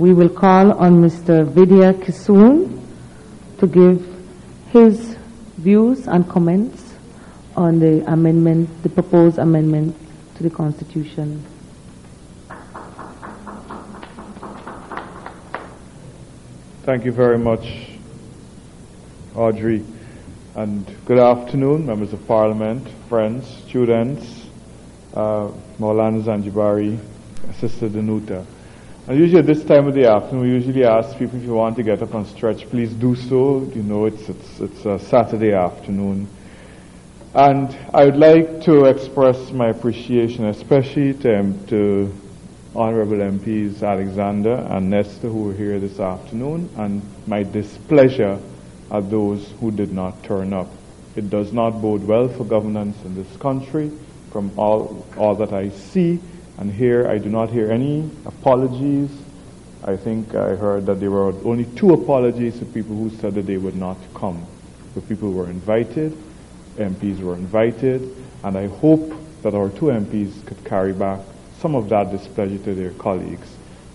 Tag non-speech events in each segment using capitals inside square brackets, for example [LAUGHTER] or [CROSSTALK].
we will call on Mr. Vidya Kissoon to give his views and comments on the amendment, the proposed amendment to the Constitution. Thank you very much, Audrey. And good afternoon, members of parliament, friends, students, uh, Maulana Zanjibari, Sister Danuta. And usually at this time of the afternoon, we usually ask people if you want to get up and stretch, please do so. You know, it's, it's, it's a Saturday afternoon. And I would like to express my appreciation, especially to, um, to Honorable MPs Alexander and Nestor who are here this afternoon, and my displeasure at those who did not turn up. It does not bode well for governance in this country from all, all that I see and here I do not hear any apologies. I think I heard that there were only two apologies for people who said that they would not come. The people were invited, MPs were invited, and I hope that our two MPs could carry back some of that displeasure to their colleagues.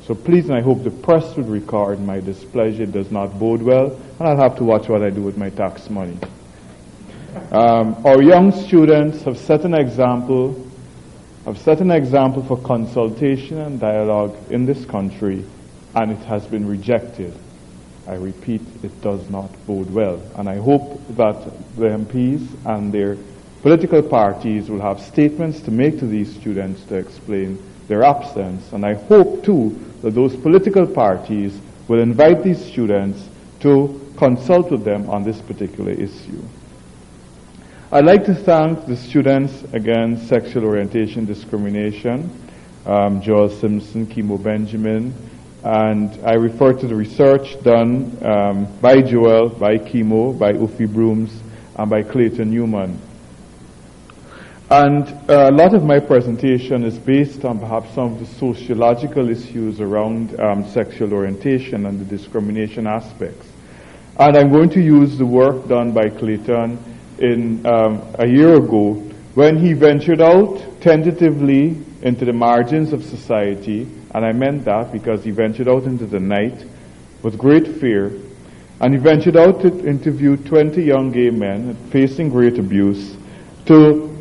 So please, and I hope the press would record my displeasure it does not bode well, and I'll have to watch what I do with my tax money. Um, our young students have set an example, have set an example for consultation and dialogue in this country, and it has been rejected. I repeat, it does not bode well. And I hope that the MPs and their Political parties will have statements to make to these students to explain their absence. And I hope too that those political parties will invite these students to consult with them on this particular issue. I'd like to thank the students against sexual orientation discrimination, um, Joel Simpson, Kimo Benjamin, and I refer to the research done um, by Joel, by Kimo, by Ufi Brooms, and by Clayton Newman. And a lot of my presentation is based on perhaps some of the sociological issues around um, sexual orientation and the discrimination aspects. And I'm going to use the work done by Clayton in um, a year ago when he ventured out tentatively into the margins of society, and I meant that because he ventured out into the night with great fear, and he ventured out to interview 20 young gay men facing great abuse to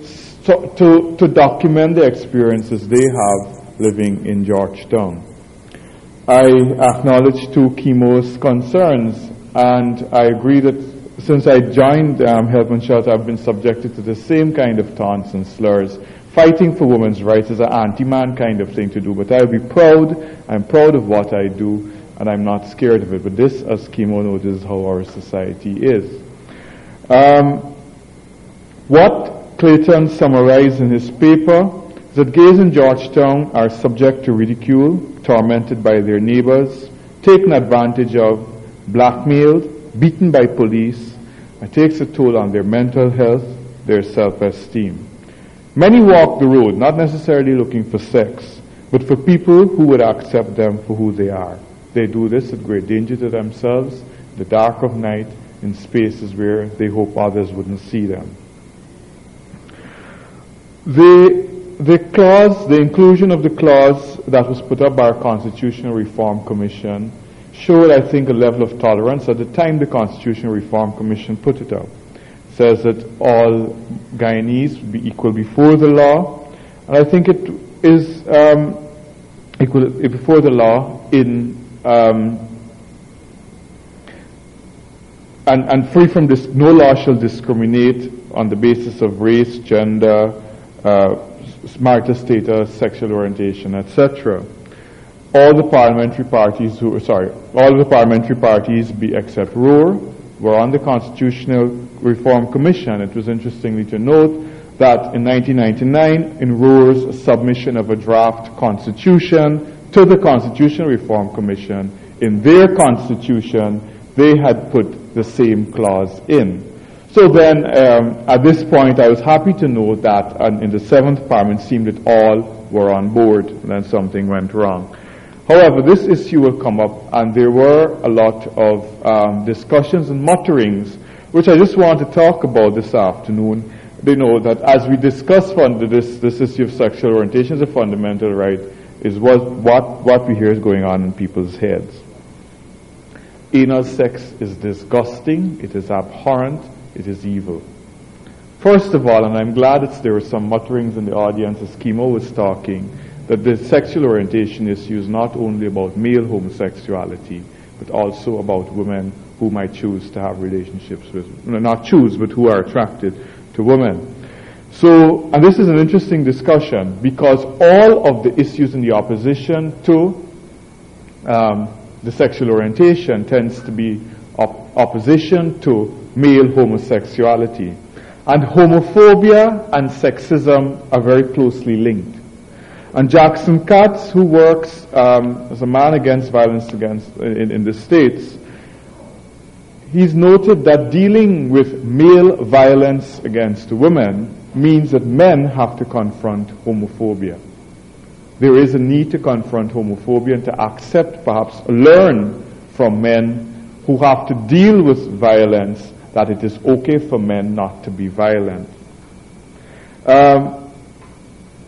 to, to, document the experiences they have living in Georgetown. I acknowledge too Kimo's concerns, and I agree that since I joined um, Help and Shelter, I've been subjected to the same kind of taunts and slurs. Fighting for women's rights is an anti-man kind of thing to do, but I'll be proud. I'm proud of what I do, and I'm not scared of it. But this, as Kimo knows, is how our society is. Um, what Clayton summarized in his paper that gays in Georgetown are subject to ridicule, tormented by their neighbors, taken advantage of, blackmailed, beaten by police, and takes a toll on their mental health, their self-esteem. Many walk the road, not necessarily looking for sex, but for people who would accept them for who they are. They do this at great danger to themselves, the dark of night, in spaces where they hope others wouldn't see them. The, the clause, the inclusion of the clause that was put up by our Constitutional Reform Commission showed, I think, a level of tolerance at the time the Constitutional Reform Commission put it up. It says that all Guyanese be equal before the law, and I think it is um, equal before the law in um, and, and free from this. No law shall discriminate on the basis of race, gender, uh, marital status, sexual orientation, etc. All the parliamentary parties who, sorry, all the parliamentary parties, be except Roar, were on the Constitutional Reform Commission. It was interestingly to note that in 1999, in Roar's submission of a draft constitution to the Constitutional Reform Commission, in their constitution, they had put the same clause in. So then, um, at this point, I was happy to know that uh, in the seventh parliament, seemed that all were on board, and then something went wrong. However, this issue will come up, and there were a lot of um, discussions and mutterings, which I just want to talk about this afternoon. They know that as we discuss this, this issue of sexual orientation as a fundamental right, is what, what, what we hear is going on in people's heads. Anal sex is disgusting, it is abhorrent, it is evil. First of all, and I'm glad that there were some mutterings in the audience as Kimo was talking, that the sexual orientation issue is not only about male homosexuality, but also about women who might choose to have relationships with, not choose, but who are attracted to women. So, and this is an interesting discussion because all of the issues in the opposition to um, the sexual orientation tends to be op- opposition to male homosexuality. And homophobia and sexism are very closely linked. And Jackson Katz, who works um, as a man against violence against in, in the states, he's noted that dealing with male violence against women means that men have to confront homophobia. There is a need to confront homophobia and to accept, perhaps learn from men who have to deal with violence that it is okay for men not to be violent. Um,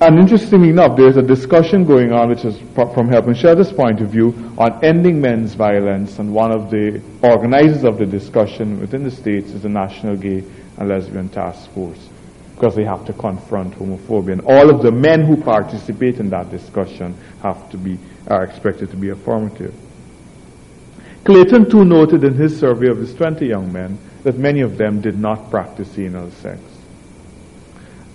and interestingly enough, there's a discussion going on, which is from Help and Shelter's point of view, on ending men's violence. And one of the organizers of the discussion within the states is the National Gay and Lesbian Task Force because they have to confront homophobia. And all of the men who participate in that discussion have to be, are expected to be affirmative. Clayton too noted in his survey of his 20 young men that many of them did not practice anal sex.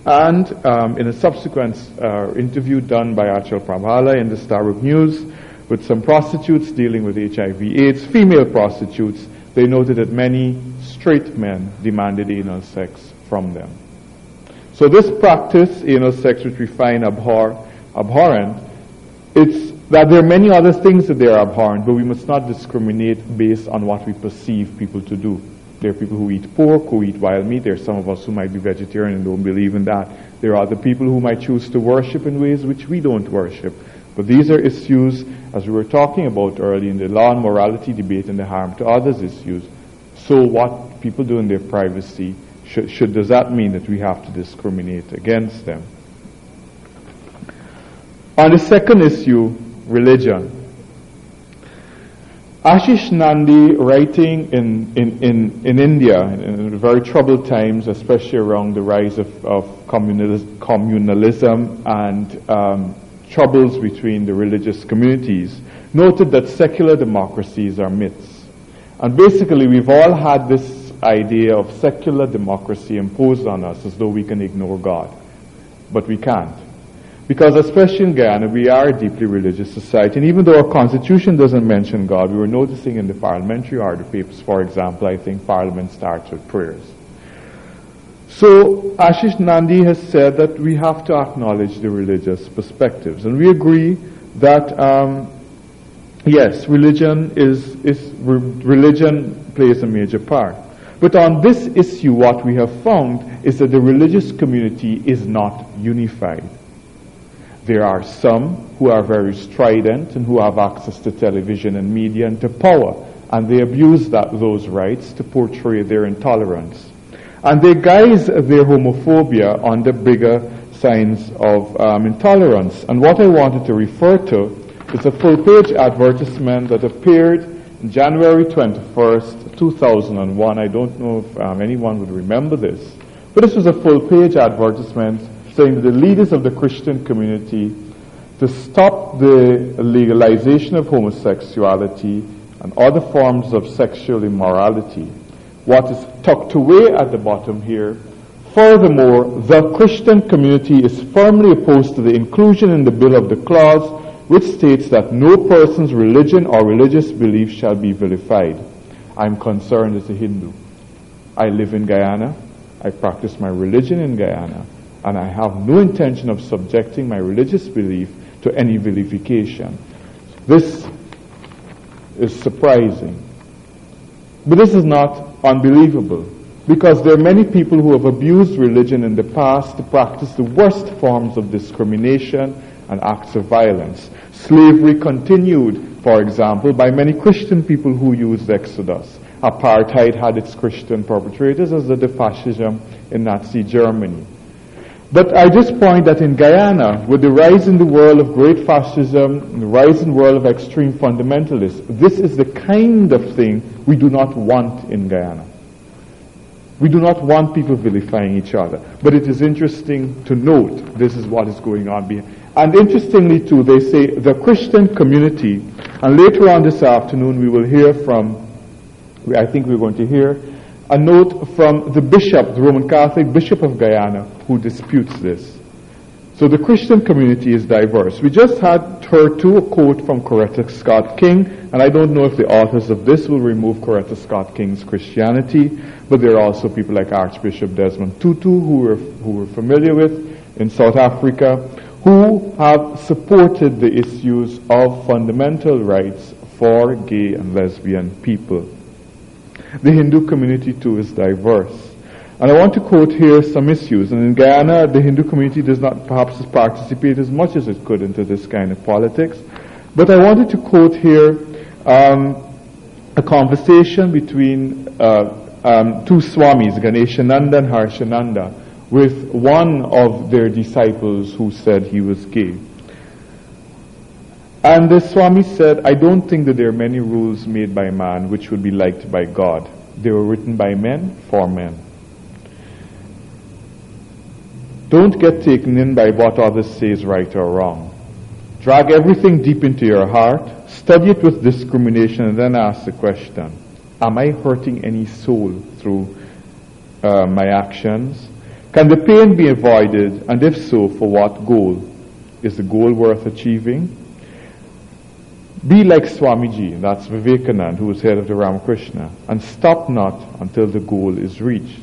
And um, in a subsequent uh, interview done by Achal Prabhala in the Stabroek News with some prostitutes dealing with HIV AIDS, female prostitutes, they noted that many straight men demanded anal sex from them. So this practice, anal sex which we find abhor, abhorrent, it's that there are many other things that they are abhorrent, but we must not discriminate based on what we perceive people to do. There are people who eat pork, who eat wild meat. There are some of us who might be vegetarian and don't believe in that. There are other people who might choose to worship in ways which we don't worship. But these are issues, as we were talking about earlier in the law and morality debate and the harm to others issues. So what people do in their privacy should, should, does that mean that we have to discriminate against them? On the second issue, religion. Ashis Nandy, writing in, in, in, in India in very troubled times, especially around the rise of, of communalism, communalism and um, troubles between the religious communities, noted that secular democracies are myths. And basically, we've all had this idea of secular democracy imposed on us as though we can ignore God. But we can't. Because especially in Guyana, we are a deeply religious society, and even though our constitution doesn't mention God, we were noticing in the parliamentary order papers, for example, I think parliament starts with prayers. So Ashis Nandy has said that we have to acknowledge the religious perspectives, and we agree that um, yes, religion is, is religion plays a major part. But on this issue, what we have found is that the religious community is not unified. There are some who are very strident and who have access to television and media and to power, and they abuse that, those rights to portray their intolerance. And they guise their homophobia under bigger signs of um, intolerance. And what I wanted to refer to is a full-page advertisement that appeared January 21st, 2001. I don't know if um, anyone would remember this, but this was a full page advertisement saying the leaders of the Christian community to stop the legalization of homosexuality and other forms of sexual immorality. What is tucked away at the bottom here Furthermore, the Christian community is firmly opposed to the inclusion in the bill of the clause which states that no person's religion or religious belief shall be vilified. I'm concerned as a Hindu. I live in Guyana. I practice my religion in Guyana. And I have no intention of subjecting my religious belief to any vilification. This is surprising. But this is not unbelievable. Because there are many people who have abused religion in the past to practice the worst forms of discrimination and acts of violence. Slavery continued, for example, by many Christian people who used Exodus. Apartheid had its Christian perpetrators, as did the fascism in Nazi Germany. But I just point that in Guyana, with the rise in the world of great fascism, the rise in the world of extreme fundamentalists, this is the kind of thing we do not want in Guyana. We do not want people vilifying each other. But it is interesting to note this is what is going on. And interestingly too, they say the Christian community, and later on this afternoon we will hear from, I think we're going to hear a note from the bishop, the Roman Catholic Bishop of Guyana, who disputes this. So the Christian community is diverse. We just had heard too a quote from Coretta Scott King, and I don't know if the authors of this will remove Coretta Scott King's Christianity, but there are also people like Archbishop Desmond Tutu, who we're, who we're familiar with in South Africa, who have supported the issues of fundamental rights for gay and lesbian people. The Hindu community too is diverse. And I want to quote here some issues. And in Guyana, the Hindu community does not perhaps participate as much as it could into this kind of politics. But I wanted to quote here um, a conversation between uh, um, two Swamis, Ganeshananda and Harshananda, with one of their disciples who said he was gay. And the Swami said, I don't think that there are many rules made by man which would be liked by God. They were written by men for men. Don't get taken in by what others say is right or wrong. Drag everything deep into your heart, study it with discrimination, and then ask the question, am I hurting any soul through uh, my actions? Can the pain be avoided, and if so, for what goal? Is the goal worth achieving? Be like Swamiji, that's Vivekananda, who was head of the Ramakrishna, and stop not until the goal is reached.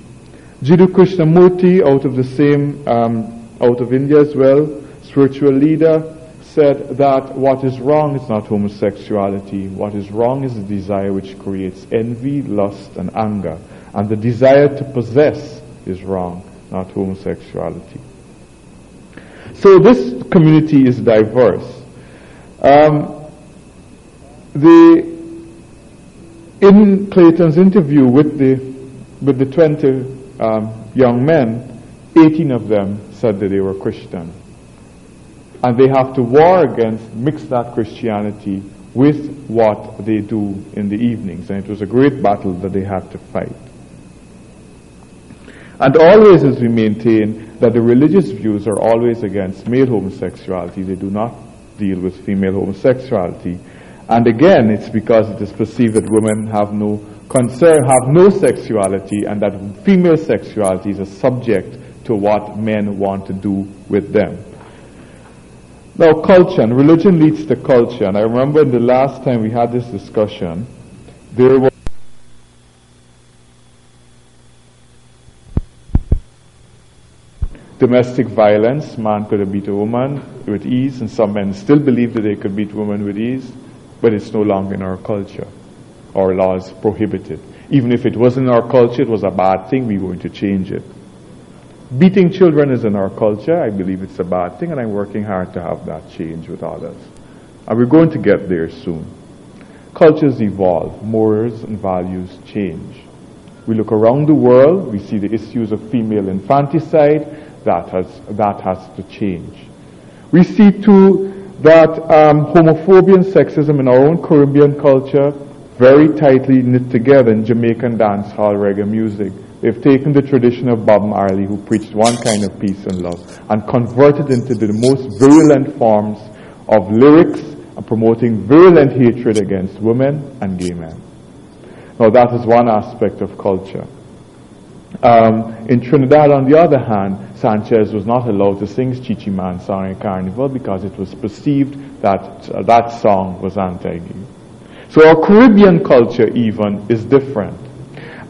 Jiddu Krishnamurti, out of the same, um, out of India as well, spiritual leader, said that what is wrong is not homosexuality. What is wrong is the desire which creates envy, lust, and anger. And the desire to possess is wrong, not homosexuality. So this community is diverse. Um, the, in Clayton's interview with the, with the 20 um, young men, 18 of them said that they were Christian. And they have to war against, mix that Christianity with what they do in the evenings. And it was a great battle that they had to fight. And always as we maintain that the religious views are always against male homosexuality, they do not deal with female homosexuality. And again, it's because it is perceived that women have no concern, have no sexuality, and that female sexuality is a subject to what men want to do with them. Now, culture and religion leads to culture. And I remember the last time we had this discussion, there was domestic violence. Man could have beat a woman with ease, and some men still believe that they could beat women with ease but it's no longer in our culture. Our laws prohibit it. Even if it was in our culture, it was a bad thing, we're going to change it. Beating children is in our culture. I believe it's a bad thing, and I'm working hard to have that change with others. And we're going to get there soon. Cultures evolve, morals and values change. We look around the world, we see the issues of female infanticide, that has, that has to change. We see too that um, homophobia and sexism in our own Caribbean culture very tightly knit together in Jamaican dancehall reggae music. They've taken the tradition of Bob Marley, who preached one kind of peace and love, and converted it into the most virulent forms of lyrics and promoting virulent hatred against women and gay men. Now that is one aspect of culture. Um, in Trinidad, on the other hand, Sanchez was not allowed to sing Chi Man song in Carnival because it was perceived that uh, that song was anti-gay. So our Caribbean culture even is different.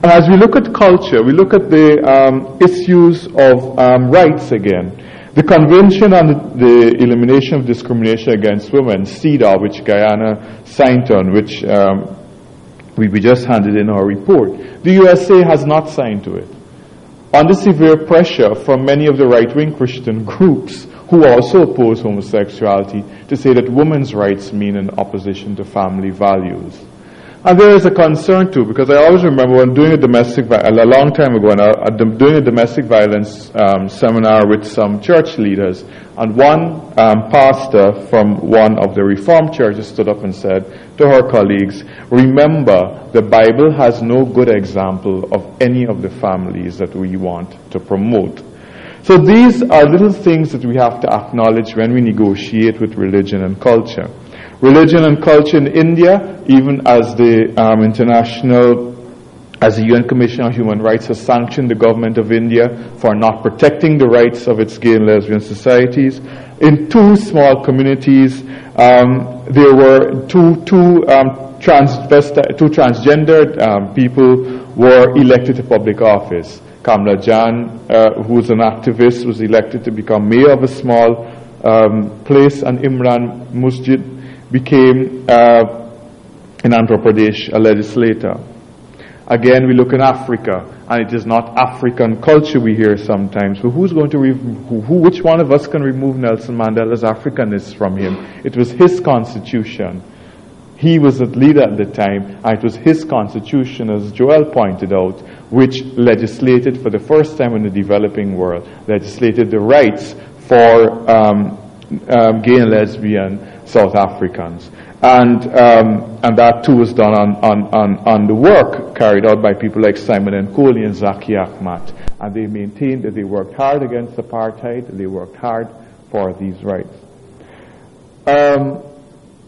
And as we look at culture, we look at the um, issues of um, rights again. The Convention on the Elimination of Discrimination Against Women, CEDAW, which Guyana signed on, which um, we just handed in our report. The USA has not signed to it. Under severe pressure from many of the right-wing Christian groups who also oppose homosexuality to say that women's rights mean an opposition to family values. And there is a concern too, because I always remember when doing a domestic, a long time ago, when I, I, doing a domestic violence um, seminar with some church leaders, and one um, pastor from one of the Reformed churches stood up and said to her colleagues, remember, the Bible has no good example of any of the families that we want to promote. So these are little things that we have to acknowledge when we negotiate with religion and culture religion and culture in India, even as the um, international, as the UN Commission on Human Rights has sanctioned the government of India for not protecting the rights of its gay and lesbian societies. In two small communities, um, there were two, two, um, transvesti- two transgendered um, people were elected to public office. Kamla Jan, uh, an activist, was elected to become mayor of a small um, place, and Imran Musjid became uh, in Andhra Pradesh a legislator. Again, we look in Africa, and it is not African culture we hear sometimes. But who's going to, re- who, which one of us can remove Nelson Mandela's Africanness from him? It was his constitution. He was the leader at the time, and it was his constitution, as Joel pointed out, which legislated for the first time in the developing world, legislated the rights for um, um, gay and lesbian South Africans. And, um, and that too was done on, on, on, on the work carried out by people like Simon Nkoli and Zackie Achmat. And they maintained that they worked hard against apartheid, they worked hard for these rights. Um,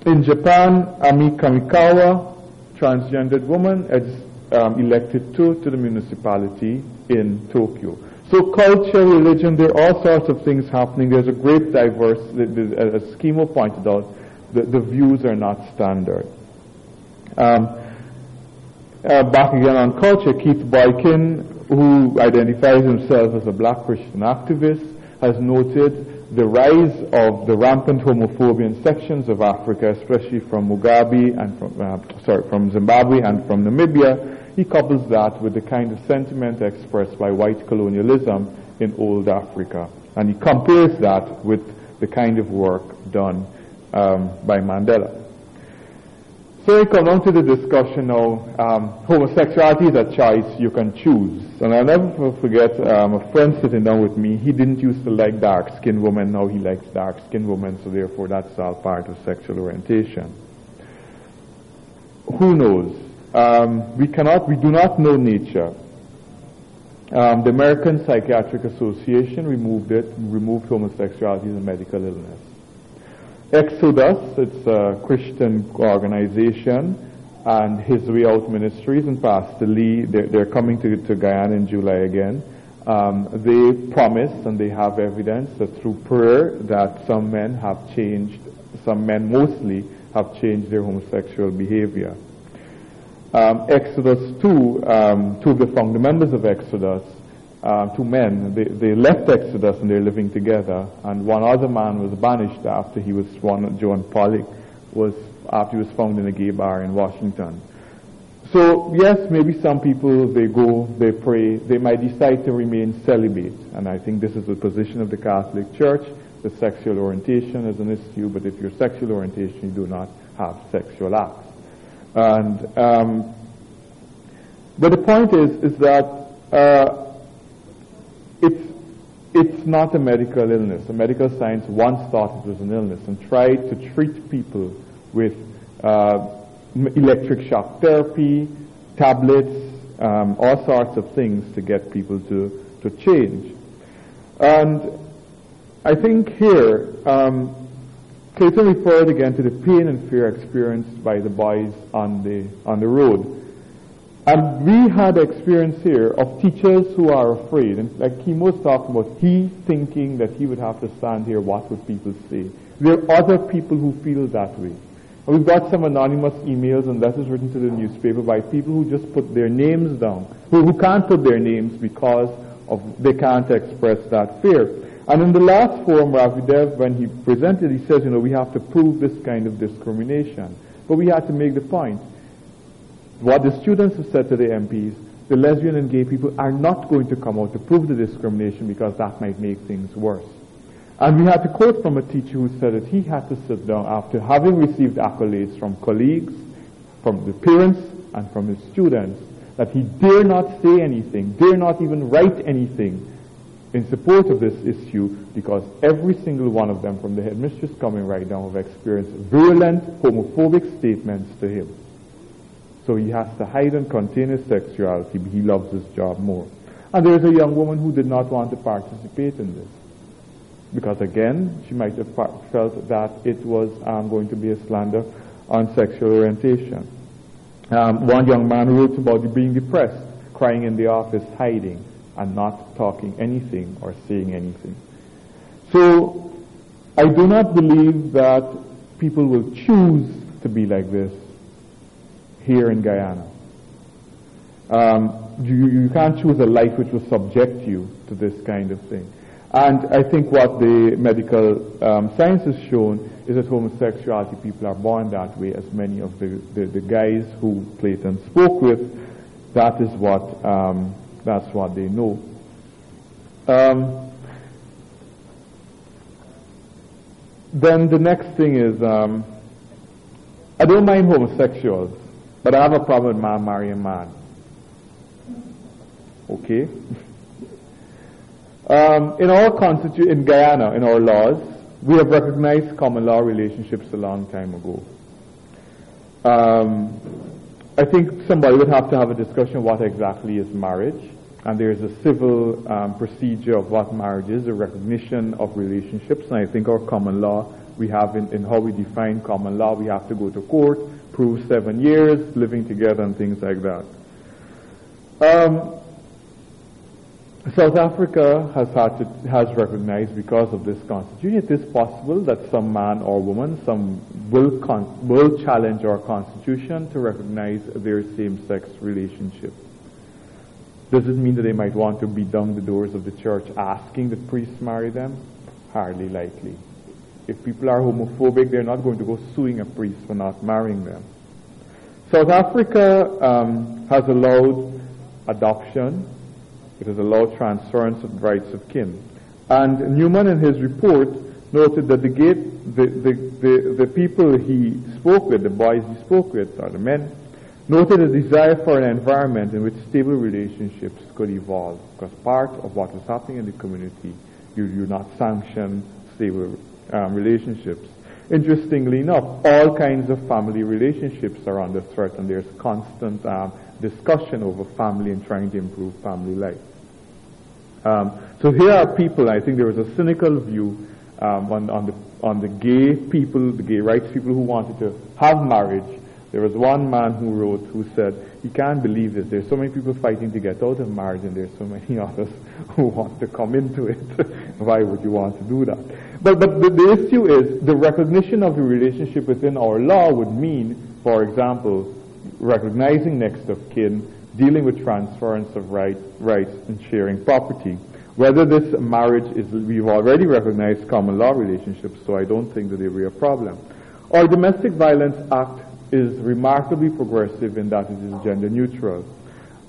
in Japan, Ami Kamikawa, transgendered woman, is um, elected too to the municipality in Tokyo. So culture, religion, there are all sorts of things happening. There's a great diverse, as Kimo pointed out, the, the views are not standard. Um, uh, back again on culture, Keith Boykin, who identifies himself as a black Christian activist, has noted the rise of the rampant homophobia in sections of Africa, especially from Mugabe and from, uh, sorry, from Zimbabwe and from Namibia, he couples that with the kind of sentiment expressed by white colonialism in old Africa. And he compares that with the kind of work done um, by Mandela. So we come on to the discussion now. Um, homosexuality is a choice you can choose. And I'll never forget um, a friend sitting down with me. He didn't used to like dark-skinned women. Now he likes dark-skinned women. So therefore, that's all part of sexual orientation. Who knows? Um, we cannot, we do not know nature. Um, the American Psychiatric Association removed it, removed homosexuality as a medical illness. Exodus, it's a Christian organization, and His Way Out Ministries and Pastor Lee, they're, they're coming to, to Guyana in July again. Um, they promise and they have evidence that through prayer that some men have changed, some men mostly have changed their homosexual behavior um, Exodus 2, um, two of the members of Exodus, uh, two men, they, they left Exodus and they're living together. And one other man was banished after he was, one, John Paulk, was, after he was found in a gay bar in Washington. So yes, maybe some people, they go, they pray, they might decide to remain celibate. And I think this is the position of the Catholic Church. The sexual orientation is an issue, but if your sexual orientation, you do not have sexual acts. And um, but the point is is that uh, it's it's not a medical illness. The medical science once thought it was an illness and tried to treat people with uh, electric shock therapy, tablets, um, all sorts of things to get people to to change. And I think here um, Clayton referred again to the pain and fear experienced by the boys on the, on the road. And we had experience here of teachers who are afraid. And like he was talking about, he thinking that he would have to stand here, what would people say? There are other people who feel that way. And we've got some anonymous emails and letters written to the newspaper by people who just put their names down, who, who can't put their names because of they can't express that fear. And in the last forum, Ravi Dev, when he presented, he says, you know, we have to prove this kind of discrimination. But we had to make the point. What the students have said to the MPs, the lesbian and gay people are not going to come out to prove the discrimination because that might make things worse. And we had to quote from a teacher who said that he had to sit down after having received accolades from colleagues, from the parents and from his students that he dare not say anything, dare not even write anything in support of this issue because every single one of them, from the headmistress coming right now, have experienced virulent homophobic statements to him. So he has to hide and contain his sexuality, but he loves his job more. And there's a young woman who did not want to participate in this. Because again, she might have felt that it was um, going to be a slander on sexual orientation. Um, one young man wrote about being depressed, crying in the office, hiding, and not talking anything or saying anything. So, I do not believe that people will choose to be like this here in Guyana. Um, you, you can't choose a life which will subject you to this kind of thing. And I think what the medical um, science has shown is that homosexuality people are born that way, as many of the, the, the guys who Clayton spoke with, that is what, um, that's what they know. Um, then the next thing is, um, I don't mind homosexuals, but I have a problem with man marrying man. Okay? [LAUGHS] um, in our constitu- in Guyana, in our laws, we have recognized common law relationships a long time ago. Um, I think somebody would have to have a discussion what exactly is marriage, and there's a civil um, procedure of what marriage is, a recognition of relationships, and I think our common law, we have in, in how we define common law, we have to go to court, prove seven years, living together, and things like that. Um, South Africa has had to, has recognized because of this constitution, it is possible that some man or woman, some will con, will challenge our constitution to recognize their same-sex relationship. Does it mean that they might want to beat down the doors of the church asking that priests marry them? Hardly likely. If people are homophobic, they're not going to go suing a priest for not marrying them. South Africa um, has allowed adoption it has allowed transference of rights of kin. And Newman in his report noted that the, gate, the, the, the, the people he spoke with, the boys he spoke with, or the men, noted a desire for an environment in which stable relationships could evolve. Because part of what was happening in the community, you do not sanction stable um, relationships. Interestingly enough, all kinds of family relationships are under threat, and there's constant um, discussion over family and trying to improve family life. Um, so here are people, I think there was a cynical view um, on, on, the, on the gay people, the gay rights people who wanted to have marriage. There was one man who wrote, who said, he can't believe this. There's so many people fighting to get out of marriage and there's so many [LAUGHS] others who want to come into it. [LAUGHS] Why would you want to do that? But, but the, the issue is the recognition of the relationship within our law would mean, for example, recognizing next of kin dealing with transference of right, rights and sharing property. Whether this marriage is, we've already recognized common law relationships, so I don't think that there will be a problem. Our Domestic Violence Act is remarkably progressive in that it is gender neutral.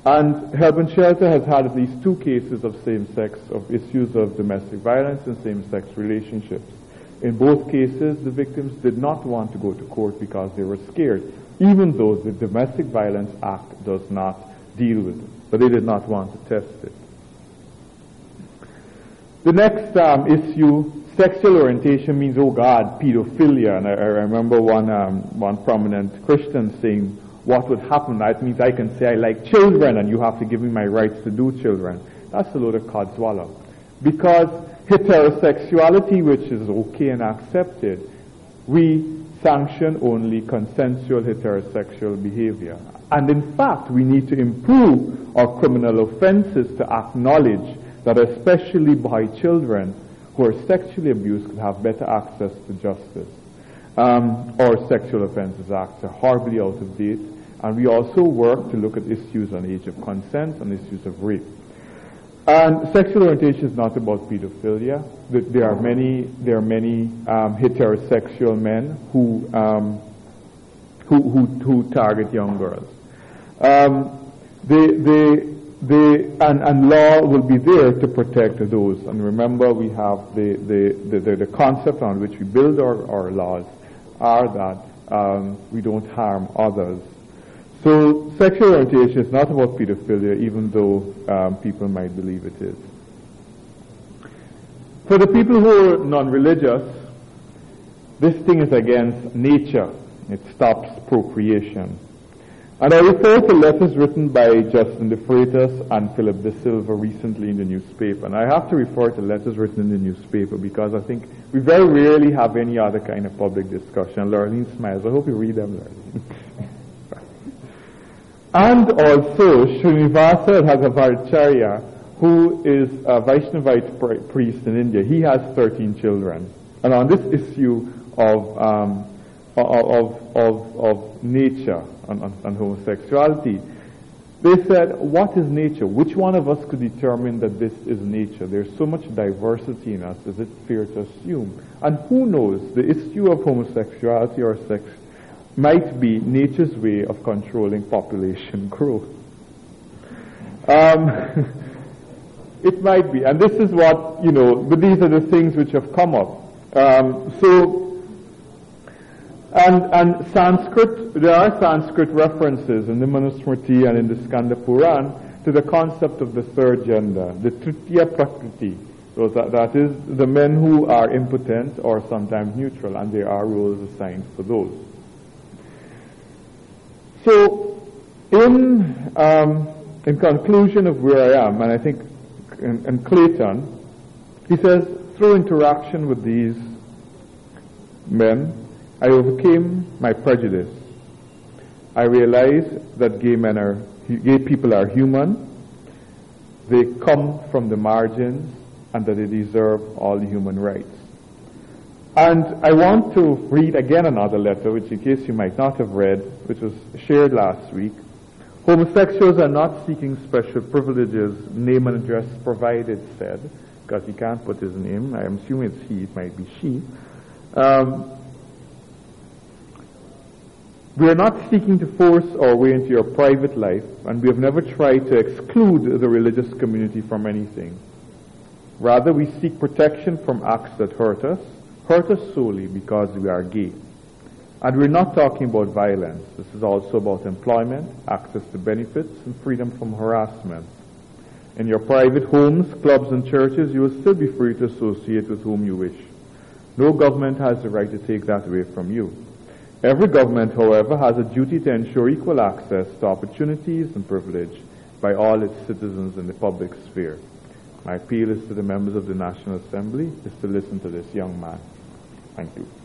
And Help and Shelter has had at least two cases of same-sex, of issues of domestic violence and same-sex relationships. In both cases, the victims did not want to go to court because they were scared, even though the Domestic Violence Act does not deal with it. But they did not want to test it. The next um, issue, sexual orientation means, oh God, pedophilia. And I, I remember one, um, one prominent Christian saying, what would happen? That means I can say I like children and you have to give me my rights to do children. That's a load of codswallop. Because heterosexuality, which is okay and accepted, we sanction only consensual heterosexual behavior. And in fact, we need to improve our criminal offenses to acknowledge that especially by children who are sexually abused could have better access to justice. Um, our Sexual Offences Acts are horribly out of date, and we also work to look at issues on age of consent and issues of rape. And sexual orientation is not about pedophilia. There are many, there are many um, heterosexual men who, um, who, who, who target young girls. Um, they, they, and, and law will be there to protect those. And remember, we have the, the, the, the concept on which we build our, our laws are that um, we don't harm others So sexual orientation is not about pedophilia, even though um, people might believe it is. For the people who are non-religious, this thing is against nature. It stops procreation. And I refer to letters written by Justin de Freitas and Philip de Silva recently in the newspaper. And I have to refer to letters written in the newspaper because I think we very rarely have any other kind of public discussion. Lurleen smiles. I hope you read them, Lurleen. [LAUGHS] and also Srinivasa Raghavaracharya, who is a Vaishnavite priest in India. He has 13 children. And on this issue of, um, of, of, of nature and, and homosexuality, they said, what is nature? Which one of us could determine that this is nature? There's so much diversity in us, is it fair to assume? And who knows, the issue of homosexuality or sex might be nature's way of controlling population growth. Um, [LAUGHS] it might be, and this is what, you know, but these are the things which have come up. Um, so and, and Sanskrit, there are Sanskrit references in the Manusmriti and in the Skanda Puran to the concept of the third gender, the Tritiya Prakriti. So that, that is the men who are impotent or sometimes neutral, and there are rules assigned for those. So, in, um, in conclusion of where I am, and I think in, in Clayton, he says, through interaction with these men, I overcame my prejudice. I realized that gay men are, gay people are human. They come from the margins and that they deserve all human rights. And I want to read again another letter, which in case you might not have read, which was shared last week. Homosexuals are not seeking special privileges, name and address provided, said, because he can't put his name. I am assuming it's he, it might be she. Um, we are not seeking to force our way into your private life, and we have never tried to exclude the religious community from anything. Rather, we seek protection from acts that hurt us, hurt us solely because we are gay. And we're not talking about violence. This is also about employment, access to benefits, and freedom from harassment. In your private homes, clubs, and churches, you will still be free to associate with whom you wish. No government has the right to take that away from you. Every government, however, has a duty to ensure equal access to opportunities and privilege by all its citizens in the public sphere. My appeal is to the members of the National Assembly is to listen to this young man. Thank you.